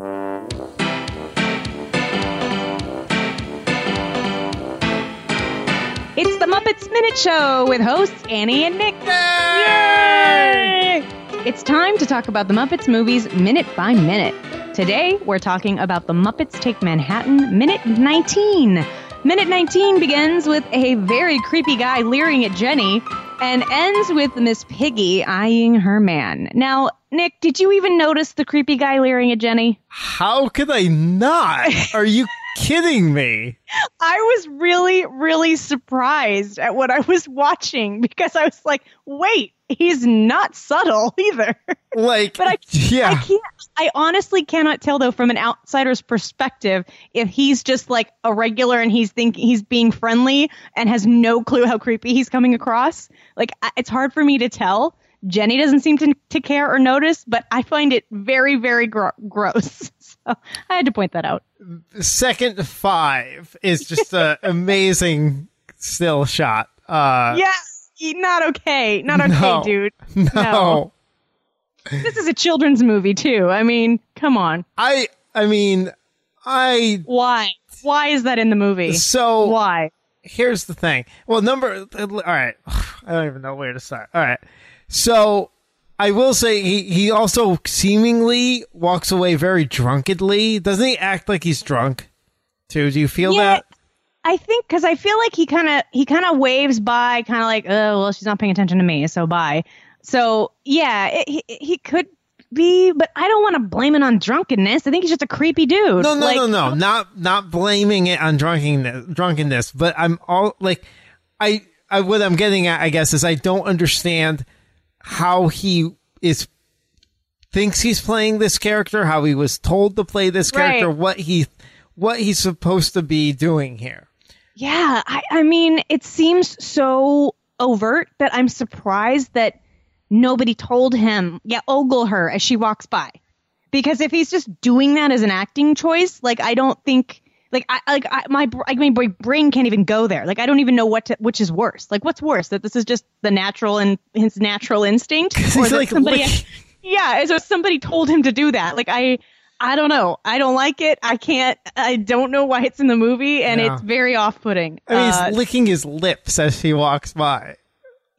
It's the Muppets Minute Show with hosts Annie and Nick. Yay! It's time to talk about the Muppets movies minute by minute. Today, we're talking about the Muppets Take Manhattan, minute 19. Minute 19 begins with a very creepy guy leering at Jenny and ends with Miss Piggy eyeing her man. Now, Nick, did you even notice the creepy guy leering at Jenny? How could I not? Are you kidding me? I was really, really surprised at what I was watching because I was like, wait, he's not subtle either. Like, But I, yeah. I can't. I honestly cannot tell though, from an outsider's perspective, if he's just like a regular and he's thinking he's being friendly and has no clue how creepy he's coming across. Like it's hard for me to tell. Jenny doesn't seem to, to care or notice, but I find it very, very gro- gross. So I had to point that out. Second five is just an amazing still shot. Uh, Yeah, not okay. Not okay, No. dude. no. No. This is a children's movie too. I mean, come on. I, I mean, I, Why? Why is that in the movie? so Why? here's the thing. Well, number, all right. I don't even know where to start. All right. So I will say he, he also seemingly walks away very drunkenly. Doesn't he act like he's drunk too? Do you feel Yeah, that? I think because I feel like he kind of he kind of waves by, kind of like, oh well, she's not paying attention to me, so bye. So yeah, it, he he could be, but I don't want to blame it on drunkenness. I think he's just a creepy dude. No, no, Like, no, no. Not not blaming it on drunkenness, drunkenness, but I'm all like, I, I what I'm getting at, I guess, is I don't understand how he is thinks he's playing this character, how he was told to play this character, Right. what he what he's supposed to be doing here. Yeah, I, I mean, it seems so overt that I'm surprised that nobody told him, yeah, ogle her as she walks by. Because if he's just doing that as an acting choice, like I don't think, like I like I, my like my brain can't even go there. Like I don't even know what to, which is worse. Like what's worse that this is just the natural and his natural instinct, or that like somebody, yeah, as if somebody told him to do that. Like I. I don't know. I don't like it. I can't. I don't know why it's in the movie, and it's very off-putting. I mean, Uh, he's licking his lips as he walks by.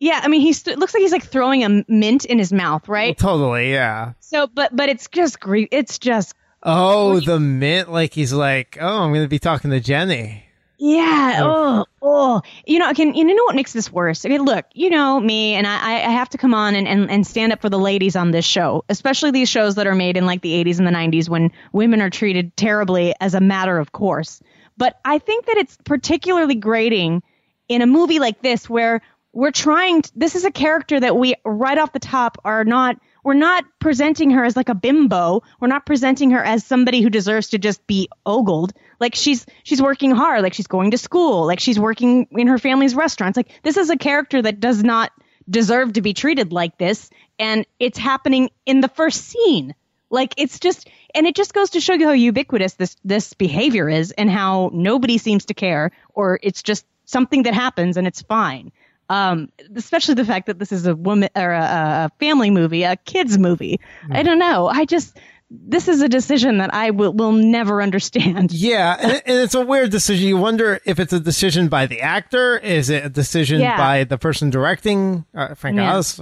Yeah, I mean, he it looks like he's like throwing a mint in his mouth, right? Totally, yeah. So, but but it's just gre- It's just Oh, the mint, like he's like, oh, I'm going to be talking to Jenny. yeah. Oh. oh, oh. You know, can you know what makes this worse? I mean, look, you know me, and I I have to come on and, and and stand up for the ladies on this show, especially these shows that are made in like the 80s and the 90s when women are treated terribly as a matter of course. But I think that it's particularly grating in a movie like this where we're trying to, this is a character that we right off the top are not we're not presenting her as like a bimbo. We're not presenting her as somebody who deserves to just be ogled. Like she's she's working hard. Like she's going to school. Like she's working in her family's restaurants. Like this is a character that does not deserve to be treated like this and it's happening in the first scene. Like it's just and it just goes to show you how ubiquitous this this behavior is and how nobody seems to care or it's just something that happens and it's fine um, especially the fact that this is a woman or a, a family movie, a kids movie. I don't know. I just this is a decision that I will will never understand. Yeah, and, it's a weird decision. You wonder if it's a decision by the actor, is it a decision Yeah. by the person directing, uh, Frank Yeah. Oz,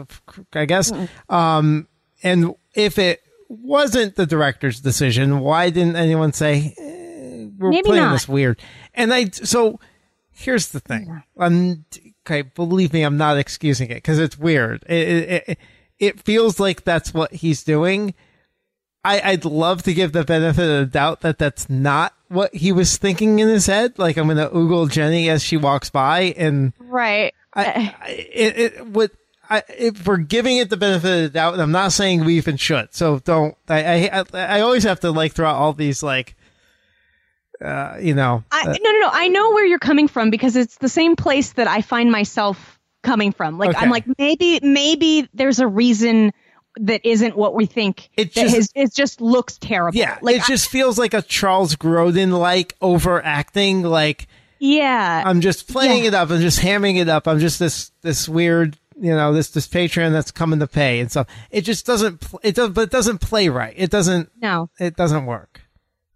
I guess. Um, and if it wasn't the director's decision, why didn't anyone say eh, we're Maybe playing not. this weird? And I so here's the thing. Um, okay, believe me, I'm not excusing it because it's weird. It, it, it, it feels like that's what he's doing. I, I'd love to give the benefit of the doubt that that's not what he was thinking in his head. Like I'm going to oogle Jenny as she walks by, and Right. I, I it, it would. I, if we're giving it the benefit of the doubt, and I'm not saying we even should. So don't. I I, I I always have to like throw out all these like, uh, you know. I, no, no, no. I know where you're coming from because it's the same place that I find myself coming from. Like Okay. I'm like maybe maybe there's a reason that isn't what we think. It just- is- it just looks terrible. yeah, like it just feels like a Charles Grodin like overacting. Like yeah. I'm just playing Yeah. it up. I'm just hamming it up. I'm just this this weird you know this this patron that's coming to pay and stuff. It just doesn't. It does, but it doesn't play right. It doesn't. No, it doesn't work.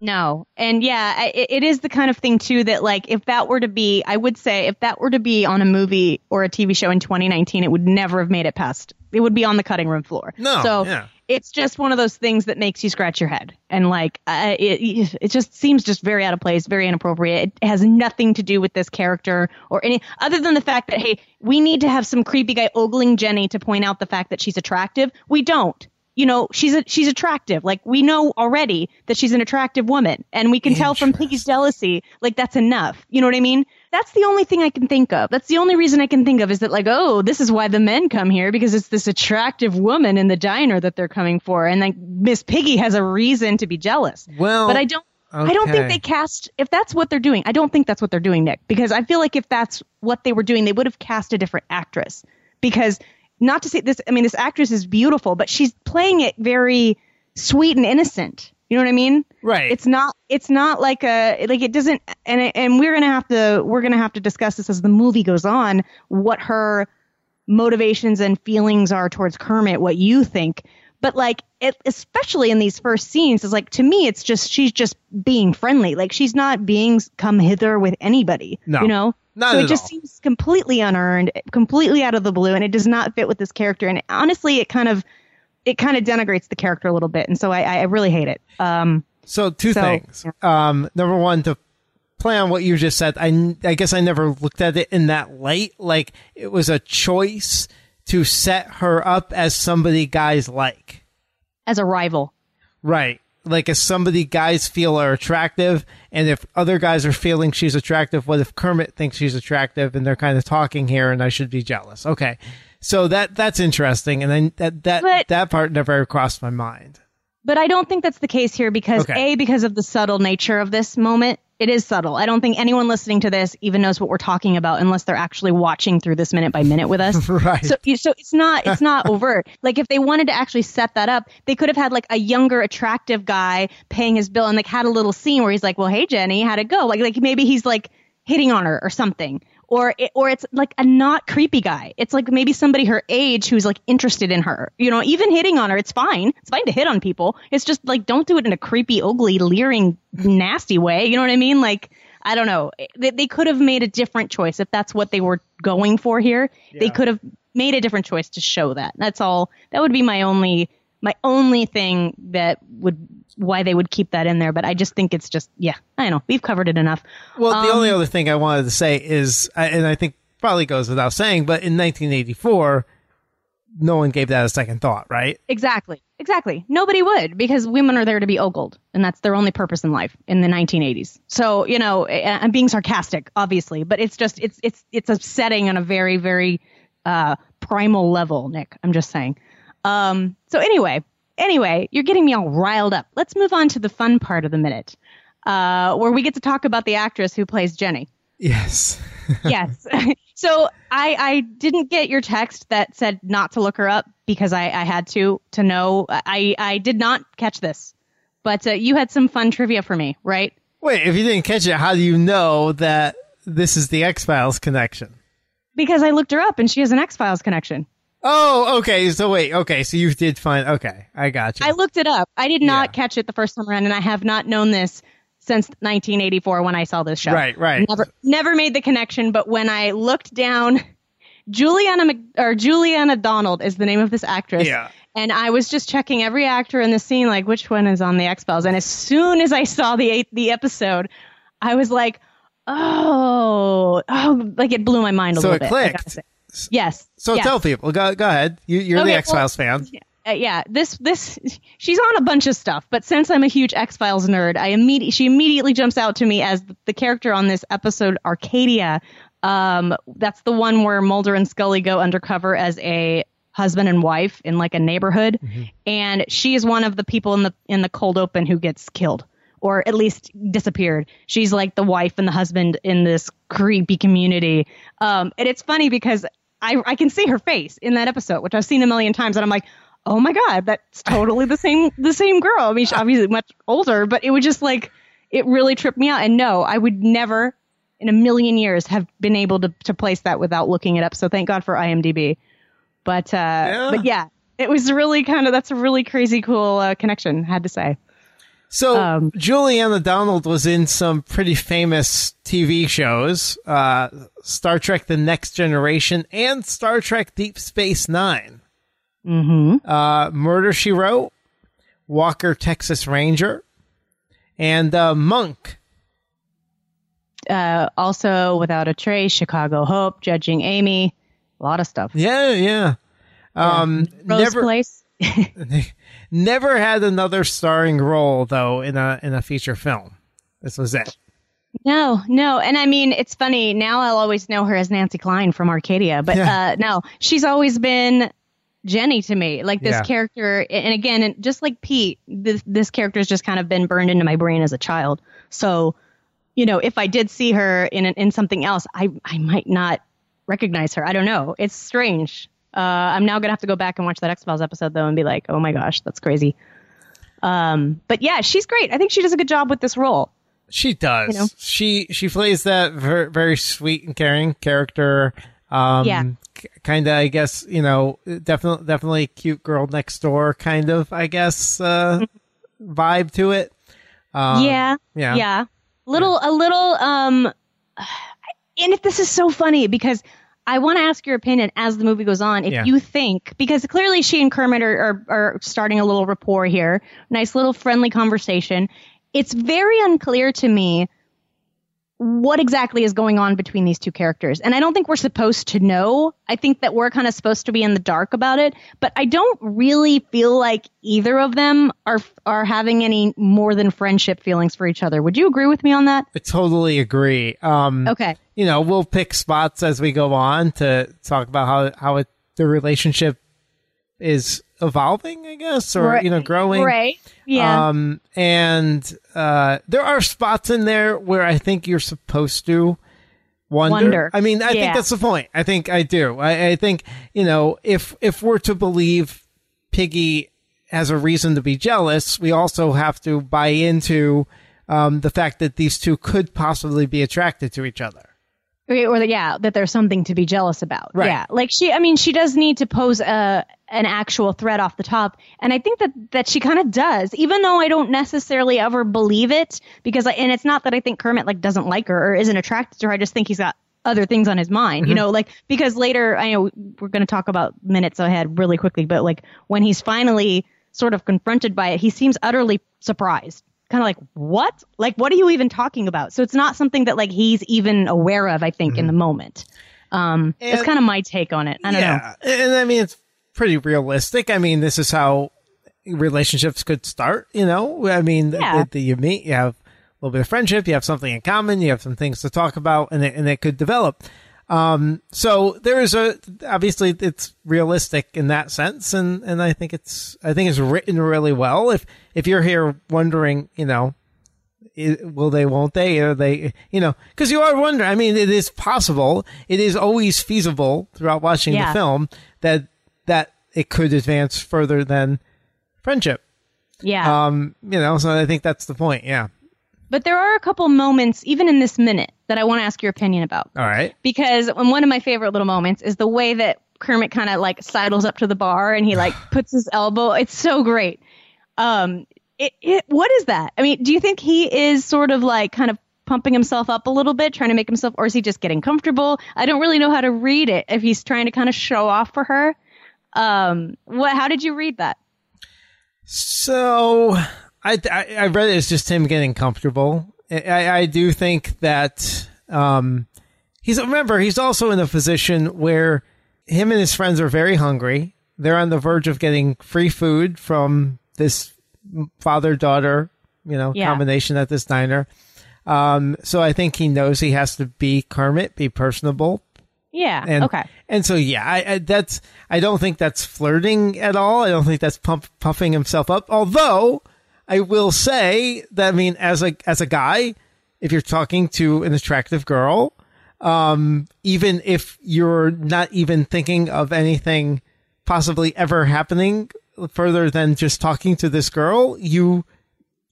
No. And yeah, it, it is the kind of thing too that like if that were to be, I would say if that were to be on a movie or a TV show in 2019, it would never have made it past. It would be on the cutting room floor. No. So yeah. it's just one of those things that makes you scratch your head and like uh, it, it just seems just very out of place, very inappropriate. It has nothing to do with this character or any other than the fact that hey, we need to have some creepy guy ogling Jenny to point out the fact that she's attractive. We don't you know she's a, she's attractive like we know already that she's an attractive woman and we can tell from piggy's jealousy like that's enough you know what i mean that's the only thing i can think of that's the only reason i can think of is that like oh this is why the men come here because it's this attractive woman in the diner that they're coming for and like miss piggy has a reason to be jealous well but i don't Okay. I don't think they cast if that's what they're doing. I don't think that's what they're doing, Nick, because I feel like if that's what they were doing, they would have cast a different actress. Because not to say this, I mean, this actress is beautiful, but she's playing it very sweet and innocent. You know what I mean? Right. It's not. It's not like a like it doesn't. And and we're gonna have to we're gonna have to discuss this as the movie goes on. What her motivations and feelings are towards Kermit. What you think. But like, it, especially in these first scenes, is like to me, it's just she's just being friendly. Like she's not being come hither with anybody. No. You know. Not so it just all. seems completely unearned, completely out of the blue, and it does not fit with this character. And honestly, it kind of it kind of denigrates the character a little bit, and so I, I really hate it. Um, so two so, things. Um, number one, to play on what you just said, I I guess I never looked at it in that light. Like it was a choice to set her up as somebody guys like, as a rival. Right like if somebody guys feel are attractive and if other guys are feeling she's attractive what if kermit thinks she's attractive and they're kind of talking here and i should be jealous? Okay. So that that's interesting and then that that but, that part never crossed my mind. But i don't think that's the case here because Okay. a because of the subtle nature of this moment it is subtle i don't think anyone listening to this even knows what we're talking about unless they're actually watching through this minute by minute with us right So, so it's not it's not overt. Like if they wanted to actually set that up, they could have had like a younger, attractive guy paying his bill and like had a little scene where he's like, "Well, hey Jenny, how'd it go?" Like like maybe he's like hitting on her or something. Or it, or it's like a not creepy guy. It's like maybe somebody her age who's like interested in her. You know, even hitting on her, it's fine. It's fine to hit on people. It's just like don't do it in a creepy, ugly, leering, nasty way. You know what I mean? Like I don't know. Eh, they, they could have made a different choice if that's what they were going for here. They could have made a different choice to show that. That's all. That would be my only my only thing that would why they would keep that in there. But I just think it's just yeah. I know we've covered it enough. well the Um, only other thing i wanted to say is and i think probably goes without saying but in 1984 no one gave that a second thought right Exactly. Exactly. Nobody would because women are there to be ogled, and that's their only purpose in life in the 1980s. So you know, I'm being sarcastic, obviously, but it's just it's it's it's upsetting on a very very uh, primal level, Nick. I'm just saying. Um, so anyway, anyway, you're getting me all riled up. Let's move on to the fun part of the minute, uh, where we get to talk about the actress who plays Jenny yes yes. so I I didn't get your text that said not to look her up because I I had to to know. I I did not catch this, but uh, you had some fun trivia for me, right? wait if you didn't catch it how do you know that this is the x-files connection Because I looked her up and she has an X Files connection. Oh, okay. So wait, okay. So you did find. Okay, I got you. I looked it up. I did not Yeah. catch it the first time around, and I have not known this since 1984 when I saw this show. Right, right. Never, never made the connection. But when I looked down, Juliana Mc, or Juliana Donald is the name of this actress. Yeah. And I was just checking every actor in the scene, like which one is on the X Files. And as soon as I saw the eight, the episode, I was like, oh, oh, like it blew my mind a So little it bit. I gotta clicked. Yes. So tell people. Go go ahead. You, you're the X Files fan. Uh, yeah, this this she's on a bunch of stuff, but since I'm a huge X Files nerd, I immediately she immediately jumps out to me as the character on this episode, Arcadia. Um, that's the one where Mulder and Scully go undercover as a husband and wife in like a neighborhood, and she is one of the people in the in the cold open who gets killed or at least disappeared. She's like the wife and the husband in this creepy community. Um, and it's funny because I, I can see her face in that episode, which I've seen a million times, and I'm like, oh my god, that's totally the same the same girl. I mean, she's obviously much older, but it was just like it really tripped me out. And no, I would never in a million years have been able to to place that without looking it up. So thank God for IMDb. But uh, but yeah, it was really kind of that's a really crazy cool uh, connection. Had to say. So um, Juliana Donald was in some pretty famous TV shows, uh, Star Trek: The Next Generation and Star Trek: Deep Space 9 mm-hmm. uh, Murder She Wrote, Walker Texas Ranger, and uh, Monk. Uh, also, Without a Trace, Chicago Hope, Judging Amy, a lot of stuff. Yeah, yeah. Um, yeah. Rose never, Place. never had another starring role though in a in a feature film. This was it. No, no, and I mean it's funny now. I'll always know her as Nancy Klein from Arcadia, but yeah. uh, no, she's always been Jenny to me. Like this yeah. character, and again, and just like Pete, this this character has just kind of been burned into my brain as a child. So, you know, if I did see her in in something else, I I might not recognize her. I don't know. It's strange. Uh, I'm now gonna have to go back and watch that X Files episode though, and be like, oh my gosh, that's crazy. Um, but yeah, she's great. I think she does a good job with this role. She does. You know? She she plays that very, very sweet and caring character. Um, yeah. Kind of, I guess, you know, definitely, definitely cute girl next door kind of, I guess, uh, mm-hmm. vibe to it. Um, yeah. Yeah. Yeah. Little, yeah. a little, um, and if this is so funny because I want to ask your opinion as the movie goes on. If yeah. you think, because clearly she and Kermit are, are, are, starting a little rapport here, nice little friendly conversation. It's very unclear to me what exactly is going on between these two characters. And I don't think we're supposed to know. I think that we're kind of supposed to be in the dark about it, but I don't really feel like either of them are are having any more than friendship feelings for each other. Would you agree with me on that? I totally agree. Um Okay. You know, we'll pick spots as we go on to talk about how how it, the relationship is evolving, I guess, or right. you know, growing. Right. Yeah. Um, and uh, there are spots in there where I think you're supposed to wonder. wonder. I mean, I yeah. think that's the point. I think I do. I, I think you know, if if we're to believe Piggy has a reason to be jealous, we also have to buy into um, the fact that these two could possibly be attracted to each other or the, yeah, that there's something to be jealous about. Right. Yeah, like she, I mean, she does need to pose a an actual threat off the top, and I think that that she kind of does, even though I don't necessarily ever believe it because, I, and it's not that I think Kermit like doesn't like her or isn't attracted to her. I just think he's got other things on his mind, mm-hmm. you know, like because later I know we're going to talk about minutes ahead really quickly, but like when he's finally sort of confronted by it, he seems utterly surprised kind of like what? Like what are you even talking about? So it's not something that like he's even aware of i think mm-hmm. in the moment. Um and, it's kind of my take on it. I don't yeah, know and i mean it's pretty realistic. I mean this is how relationships could start you know? I mean yeah. the, the, you meet you have a little bit of friendship you have something in common you have some things to talk about and it, and it could develop um, so there is a obviously it's realistic in that sense, and and I think it's I think it's written really well. If if you're here wondering, you know, will they, won't they, or they, you know, because you are wondering. I mean, it is possible. It is always feasible throughout watching yeah. the film that that it could advance further than friendship. Yeah. Um, you know, so I think that's the point. Yeah. But there are a couple moments, even in this minute, that I want to ask your opinion about. All right. Because one of my favorite little moments is the way that Kermit kind of like sidles up to the bar and he like puts his elbow. It's so great. Um, it, it, what is that? I mean, do you think he is sort of like kind of pumping himself up a little bit, trying to make himself, or is he just getting comfortable? I don't really know how to read it. If he's trying to kind of show off for her, um, what? How did you read that? So I, I, I read it as just him getting comfortable. I, I do think that um, he's remember he's also in a position where him and his friends are very hungry. They're on the verge of getting free food from this father daughter, you know, yeah. combination at this diner. Um, so I think he knows he has to be Kermit, be personable. Yeah. And, okay. And so yeah, I, I, that's I don't think that's flirting at all. I don't think that's pump, puffing himself up. Although I will say that I mean, as a as a guy, if you're talking to an attractive girl, um, even if you're not even thinking of anything possibly ever happening further than just talking to this girl, you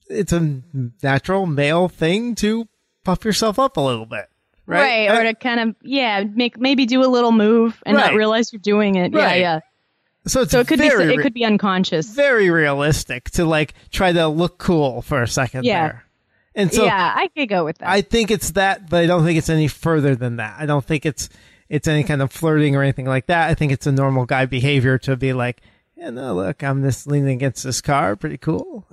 it's a natural male thing to puff yourself up a little bit, right? Or to kind of yeah, make maybe do a little move and Right. not realize you're doing it. Right. Yeah, yeah. So it's So it could very, be it could be unconscious. very realistic to like try to look cool for a second Yeah. there. And so yeah, I could go with that. I think it's that, but I don't think it's any further than that. I don't think it's it's any kind of flirting or anything like that. I think it's a normal guy behavior to be like, yeah, no, look, I'm just leaning against this car, pretty cool,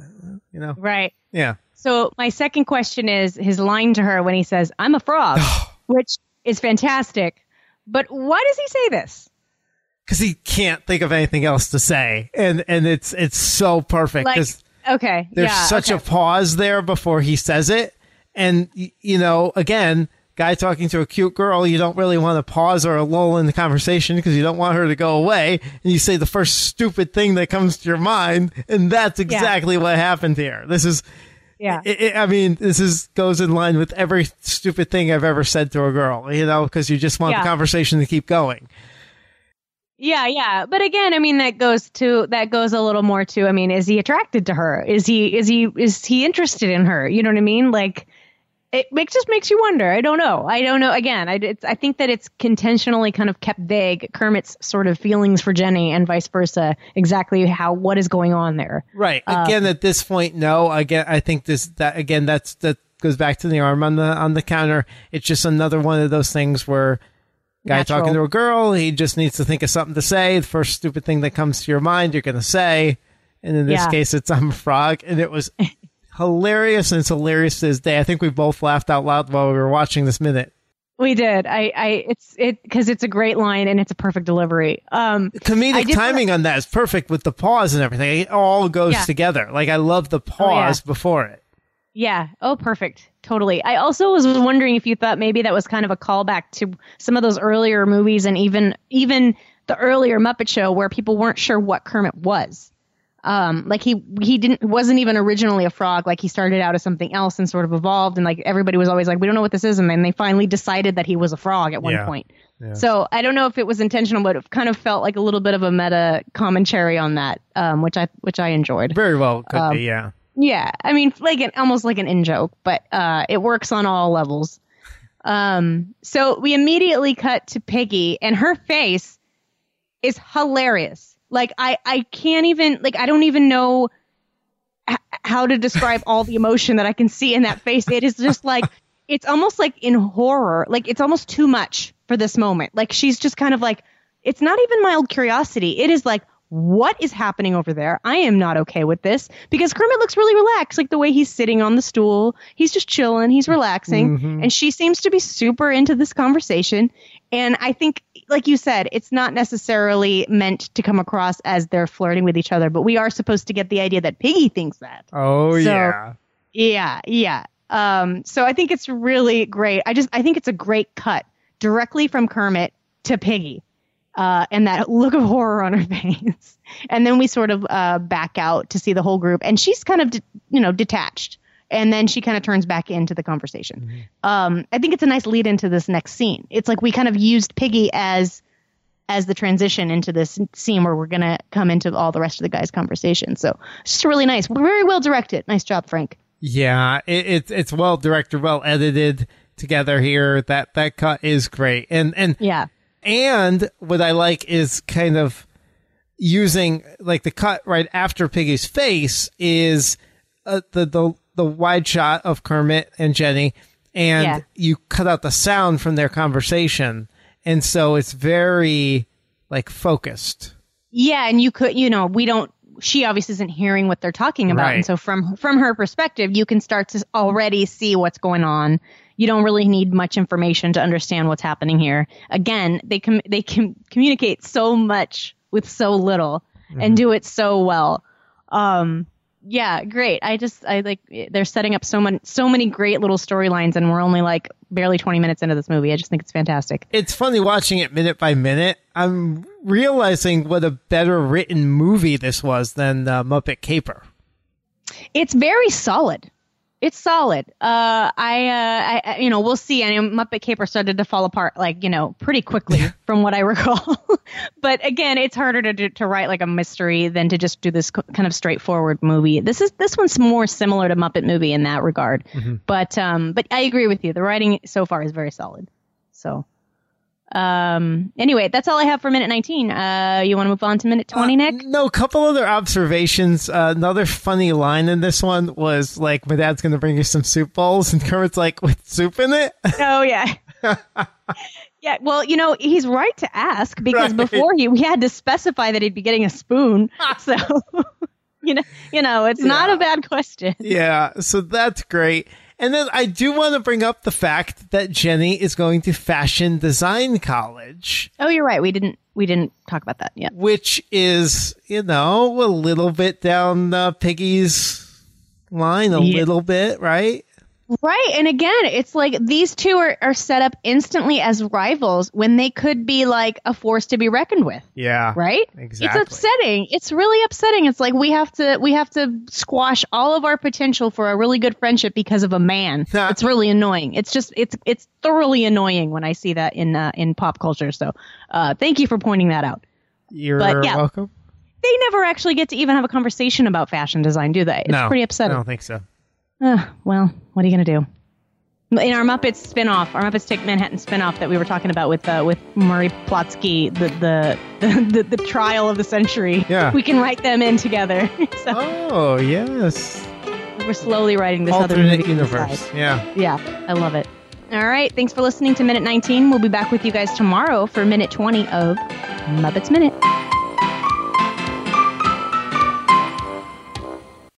you know? right. Yeah, So my second question is his line to her when he says, "I'm a frog," which is fantastic. But why does he say this? Because he can't think of anything else to say, and and it's it's so perfect Like, because okay, there's yeah, such okay. a pause there before he says it, and you know, again. Guy talking to a cute girl, you don't really want to pause or a lull in the conversation because you don't want her to go away. And you say the first stupid thing that comes to your mind, and that's exactly what happened here. This is, yeah. it, it- I mean, this is goes in line with every stupid thing I've ever said to a girl, you know, because you just want Yeah. the conversation to keep going. Yeah, yeah. But again, I mean that goes to that goes a little more to I mean, is he attracted to her? Is he is he is he interested in her? You know what I mean? Like it makes just makes you wonder. I don't know. I don't know. Again, I it's, I think that it's intentionally kind of kept vague Kermit's sort of feelings for Jenny and vice versa. Exactly how what is going on there. Right. Um, again, at this point, no. Again, I think this that again that's that goes back to the arm on the on the counter. It's just another one of those things where guy Natural. talking to a girl, he just needs to think of something to say. The first stupid thing that comes to your mind, you're going to say. And in this Yeah. case, it's I'm a frog, and it was hilarious, and it's hilarious to this day. I think we both laughed out loud while we were watching this minute. We did. I I it's it because it's a great line and it's a perfect delivery. Um Comedic timing on that is perfect with the pause and everything. It all goes Yeah. together. Like I love the pause before it. Yeah. Oh, perfect. Totally. I also was wondering if you thought maybe that was kind of a callback to some of those earlier movies and even even the earlier Muppet Show where people weren't sure what Kermit was. Um, like he he didn't wasn't even originally a frog. Like he started out as something else and sort of evolved. And like everybody was always like, we don't know what this is. And then they finally decided that he was a frog at one Yeah. point. Yeah. So I don't know if it was intentional, but it kind of felt like a little bit of a meta commentary on that, um, which I which I enjoyed. Very well could Um, be, yeah. Yeah, I mean, like an almost like an in joke, but uh, it works on all levels. Um, so we immediately cut to Piggy, and her face is hilarious. Like I, I can't even like I don't even know h- how to describe all the emotion that I can see in that face. It is just like it's almost like in horror. Like it's almost too much for this moment. Like she's just kind of like it's not even mild curiosity. It is like what is happening over there? I am not okay with this because Kermit looks really relaxed, like the way he's sitting on the stool. He's just chilling, he's relaxing, Mhm. and she seems to be super into this conversation. And I think, like you said, it's not necessarily meant to come across as they're flirting with each other, but we are supposed to get the idea that Piggy thinks that. Oh So- yeah. Yeah, yeah. Um, so I think it's really great. I just I think it's a great cut directly from Kermit to Piggy. Uh, and that look of horror on her face. And then we sort of uh, back out to see the whole group, and she's kind of, de- you know, detached. And then she kind of turns back into the conversation. Um, I think it's a nice lead into this next scene. It's like we kind of used Piggy as as the transition into this scene where we're gonna come into all the rest of the guys' conversation. So it's just really nice, very well directed. Nice job, Frank. Yeah, it, it's it's well directed, well edited together here. That that cut is great, and and Yeah. And what I like is kind of using like the cut right after Piggy's face is uh, the the the wide shot of Kermit and Jenny, and Yeah. you cut out the sound from their conversation, and so it's very like focused. Yeah, and you could, you know, we don't. She obviously isn't hearing what they're talking about, Right. and so from from her perspective, you can start to already see what's going on. You don't really need much information to understand what's happening here. Again, they com- they can communicate so much with so little and do it so well. Um, yeah, great. I just I like they're setting up so many so many great little storylines, and we're only like barely twenty minutes into this movie. I just think it's fantastic. it's funny watching it minute by minute. I'm realizing what a better written movie this was than uh, Muppet Caper. It's very solid. It's solid. Uh, I, uh, I, you know, we'll see. I mean, Muppet Caper started to fall apart, like you know, pretty quickly from what I recall. but again, it's harder to do, to write like a mystery than to just do this kind of straightforward movie. This is this one's more similar to Muppet Movie in that regard. Mm-hmm. But um, but I agree with you. The writing so far is very solid. So um, anyway, that's all I have for minute 19. Uh, you want to move on to minute 20, uh, Nick? No, a couple other observations. Uh, another funny line in this one was like, my dad's going to bring you some soup bowls. And Kermit's like, with soup in it? Oh, yeah. yeah. Well, you know, he's right to ask because right. before he, we had to specify that he'd be getting a spoon. so, you know, you know, it's yeah. not a bad question. Yeah. So that's great. And then I do want to bring up the fact that Jenny is going to fashion design college. Oh, you're right. We didn't we didn't talk about that yet. Which is, you know, a little bit down uh, Piggy's line, a yeah. little bit, right? Right. And again, it's like these two are, are set up instantly as rivals when they could be like a force to be reckoned with. Yeah. Right? Exactly. It's upsetting. It's really upsetting. It's like we have to we have to squash all of our potential for a really good friendship because of a man. it's really annoying. It's just it's it's thoroughly annoying when I see that in uh, in pop culture. So, uh, thank you for pointing that out. You're but, yeah, welcome. They never actually get to even have a conversation about fashion design, do they? It's no, pretty upsetting. I don't think so. Uh, well, what are you going to do? In our Muppets spinoff, our Muppets Take Manhattan spinoff that we were talking about with uh, with Murray Plotsky, the the, the the, the trial of the century. Yeah, we can write them in together. so, oh yes, we're slowly writing this alternate other universe. Yeah, yeah, I love it. All right, thanks for listening to Minute 19. We'll be back with you guys tomorrow for Minute 20 of Muppets Minute.